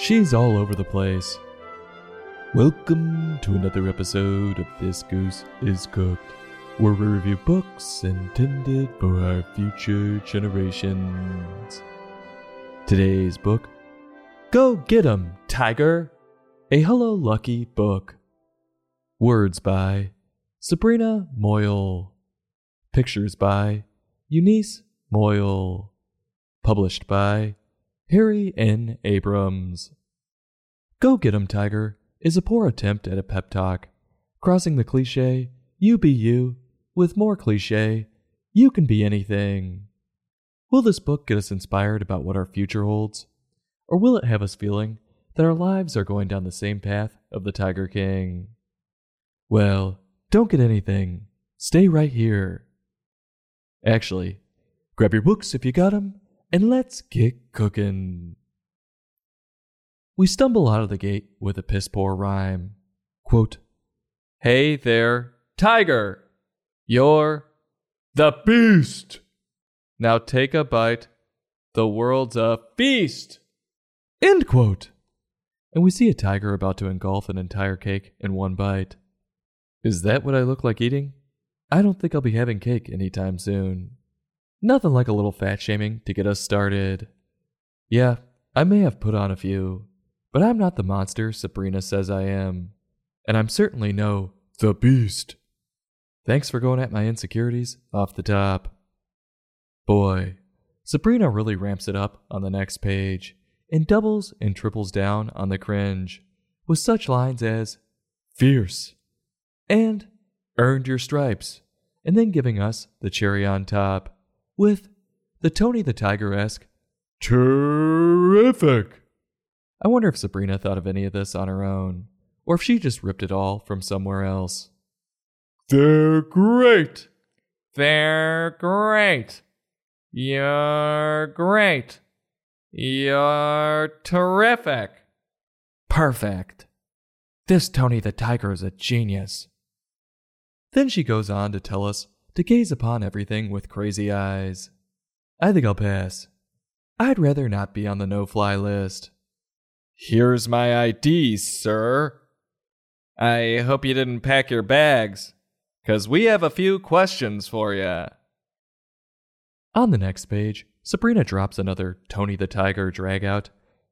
She's all over the place. Welcome to another episode of This Goose is Cooked, where we review books intended for our future generations. Today's book Go Get 'em, Tiger! A Hello Lucky book. Words by Sabrina Moyle. Pictures by Eunice Moyle. Published by Harry N. Abrams. Go Get 'em, Tiger is a poor attempt at a pep talk, crossing the cliche, you be you, with more cliche, you can be anything. Will this book get us inspired about what our future holds? Or will it have us feeling that our lives are going down the same path of the Tiger King? Well, don't get anything. Stay right here. Actually, grab your books if you got 'em, and let's get cookin'. We stumble out of the gate with a piss poor rhyme. Quote, Hey there, Tiger! You're the beast! Now take a bite. The world's a feast! End quote! And we see a tiger about to engulf an entire cake in one bite. Is that what I look like eating? I don't think I'll be having cake anytime soon. Nothing like a little fat shaming to get us started. Yeah, I may have put on a few, but I'm not the monster Sabrina says I am. And I'm certainly no the beast. Thanks for going at my insecurities off the top. Boy, Sabrina really ramps it up on the next page and doubles and triples down on the cringe with such lines as fierce and earned your stripes, and then giving us the cherry on top with the Tony the Tiger esque terrific. I wonder if Sabrina thought of any of this on her own, or if she just ripped it all from somewhere else. They're great. They're great. You're great. You're terrific. Perfect. This Tony the Tiger is a genius. Then she goes on to tell us to gaze upon everything with crazy eyes. I think I'll pass. I'd rather not be on the no fly list. Here's my ID, sir. I hope you didn't pack your bags, 'cause we have a few questions for you. On the next page, Sabrina drops another Tony the Tiger dragout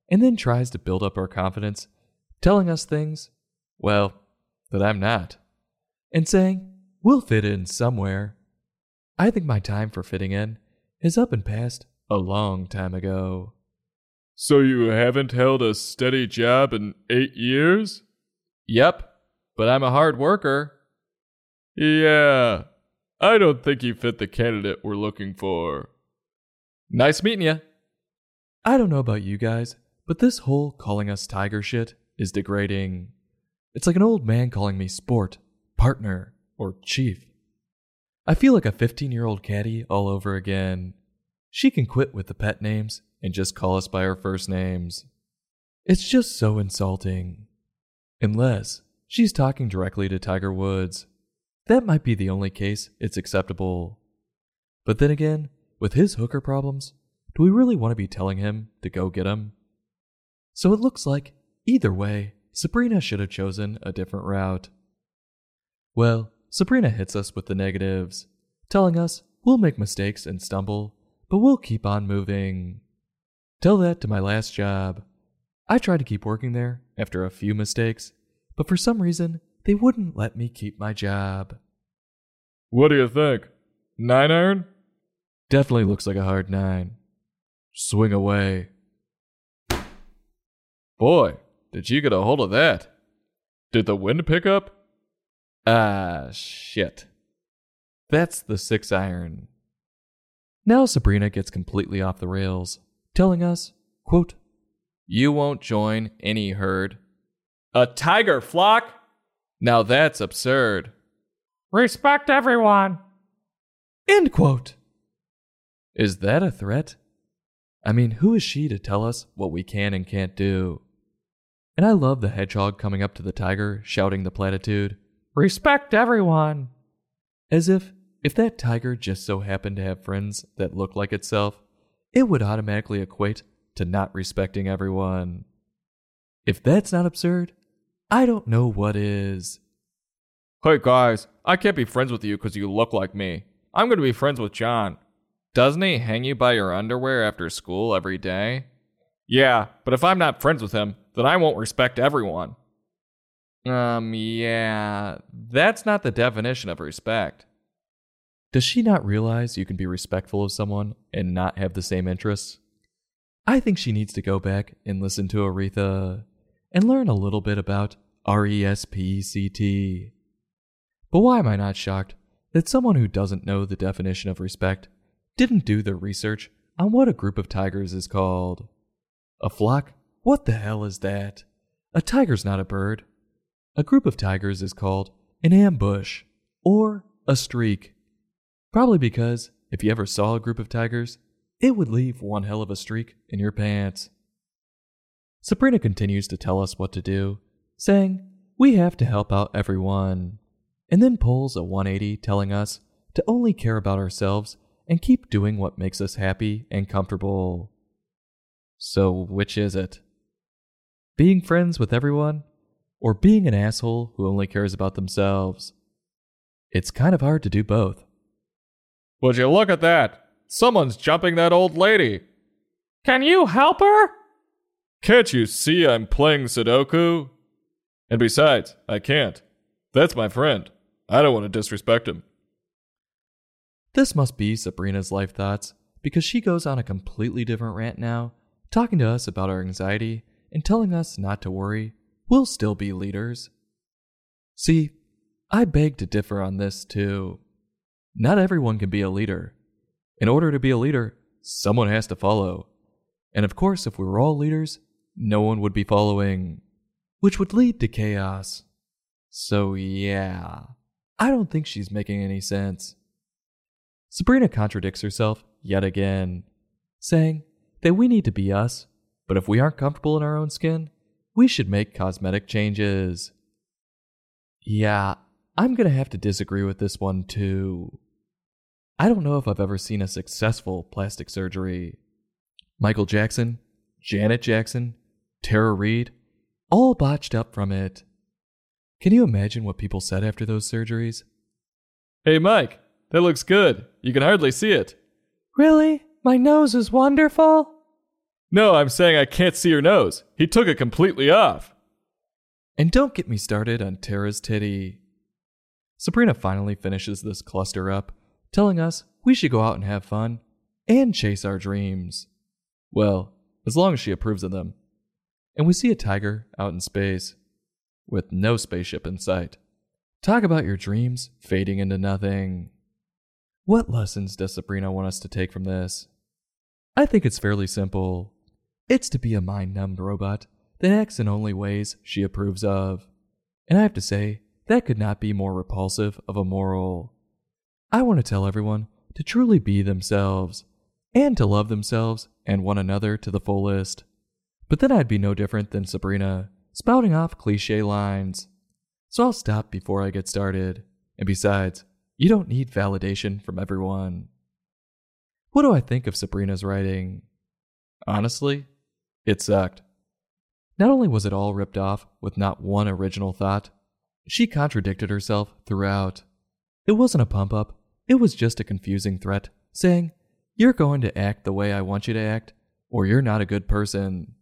and then tries to build up our confidence, telling us things, well, that I'm not, and saying we'll fit in somewhere. I think my time for fitting in is up and past a long time ago. So you haven't held a steady job in eight years? Yep, but I'm a hard worker. Yeah, I don't think you fit the candidate we're looking for. Nice meeting you. I don't know about you guys, but this whole calling us tiger shit is degrading. It's like an old man calling me sport, partner, or chief. I feel like a 15 year old caddy all over again. She can quit with the pet names and just call us by our first names. It's just so insulting. Unless she's talking directly to Tiger Woods. That might be the only case it's acceptable. But then again, with his hooker problems, do we really want to be telling him to go get him? So it looks like, either way, Sabrina should have chosen a different route. Well, Sabrina hits us with the negatives, telling us we'll make mistakes and stumble, but we'll keep on moving. Tell that to my last job. I tried to keep working there after a few mistakes, but for some reason, they wouldn't let me keep my job. What do you think? Nine iron? Definitely looks like a hard nine. Swing away. Boy, did you get a hold of that? Did the wind pick up? Ah, shit. That's the six iron. Now Sabrina gets completely off the rails, telling us, quote, You won't join any herd. A tiger flock? Now that's absurd. Respect everyone. End quote. Is that a threat? I mean, who is she to tell us what we can and can't do? And I love the hedgehog coming up to the tiger, shouting the platitude, Respect everyone! As if, if that tiger just so happened to have friends that looked like itself, it would automatically equate to not respecting everyone. If that's not absurd, I don't know what is. Hey guys, I can't be friends with you because you look like me. I'm going to be friends with John. Doesn't he hang you by your underwear after school every day? Yeah, but if I'm not friends with him, then I won't respect everyone. Um, yeah, that's not the definition of respect. Does she not realize you can be respectful of someone and not have the same interests? I think she needs to go back and listen to Aretha and learn a little bit about R E S P C T. But why am I not shocked that someone who doesn't know the definition of respect didn't do the research on what a group of tigers is called? A flock? What the hell is that? A tiger's not a bird. A group of tigers is called an ambush or a streak. Probably because if you ever saw a group of tigers, it would leave one hell of a streak in your pants. Sabrina continues to tell us what to do, saying, We have to help out everyone, and then pulls a 180 telling us to only care about ourselves and keep doing what makes us happy and comfortable. So, which is it? Being friends with everyone or being an asshole who only cares about themselves. It's kind of hard to do both. Would you look at that? Someone's jumping that old lady. Can you help her? Can't you see I'm playing Sudoku? And besides, I can't. That's my friend. I don't want to disrespect him. This must be Sabrina's life thoughts because she goes on a completely different rant now, talking to us about our anxiety and telling us not to worry we'll still be leaders. See, I beg to differ on this too. Not everyone can be a leader. In order to be a leader, someone has to follow. And of course, if we were all leaders, no one would be following, which would lead to chaos. So, yeah, I don't think she's making any sense. Sabrina contradicts herself yet again, saying that we need to be us, but if we aren't comfortable in our own skin, we should make cosmetic changes. Yeah, I'm gonna have to disagree with this one too. I don't know if I've ever seen a successful plastic surgery. Michael Jackson, Janet Jackson, Tara Reid, all botched up from it. Can you imagine what people said after those surgeries? Hey, Mike, that looks good. You can hardly see it. Really? My nose is wonderful? No, I'm saying I can't see your nose. He took it completely off. And don't get me started on Tara's titty. Sabrina finally finishes this cluster up, telling us we should go out and have fun and chase our dreams. Well, as long as she approves of them. And we see a tiger out in space, with no spaceship in sight. Talk about your dreams fading into nothing. What lessons does Sabrina want us to take from this? I think it's fairly simple. It's to be a mind numbed robot that acts in only ways she approves of. And I have to say, that could not be more repulsive of a moral. I want to tell everyone to truly be themselves, and to love themselves and one another to the fullest. But then I'd be no different than Sabrina, spouting off cliche lines. So I'll stop before I get started. And besides, you don't need validation from everyone. What do I think of Sabrina's writing? Honestly, it sucked. Not only was it all ripped off with not one original thought, she contradicted herself throughout. It wasn't a pump up, it was just a confusing threat saying, You're going to act the way I want you to act, or you're not a good person.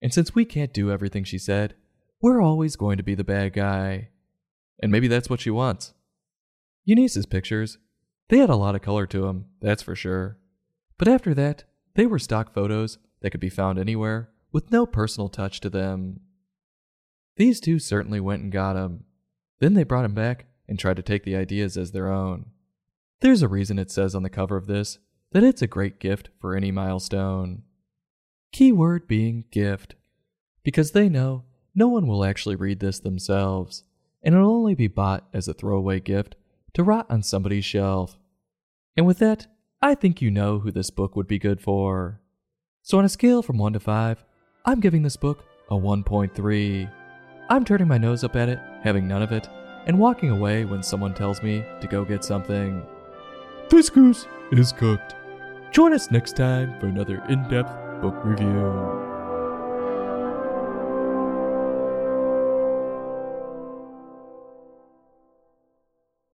And since we can't do everything she said, we're always going to be the bad guy. And maybe that's what she wants. Eunice's pictures, they had a lot of color to them, that's for sure. But after that, they were stock photos that could be found anywhere with no personal touch to them. These two certainly went and got him. Then they brought him back and tried to take the ideas as their own. There's a reason it says on the cover of this that it's a great gift for any milestone. Keyword being gift, because they know no one will actually read this themselves, and it'll only be bought as a throwaway gift to rot on somebody's shelf. And with that, I think you know who this book would be good for. So, on a scale from 1 to 5, I'm giving this book a 1.3. I'm turning my nose up at it, having none of it, and walking away when someone tells me to go get something. This goose is cooked. Join us next time for another in depth book review.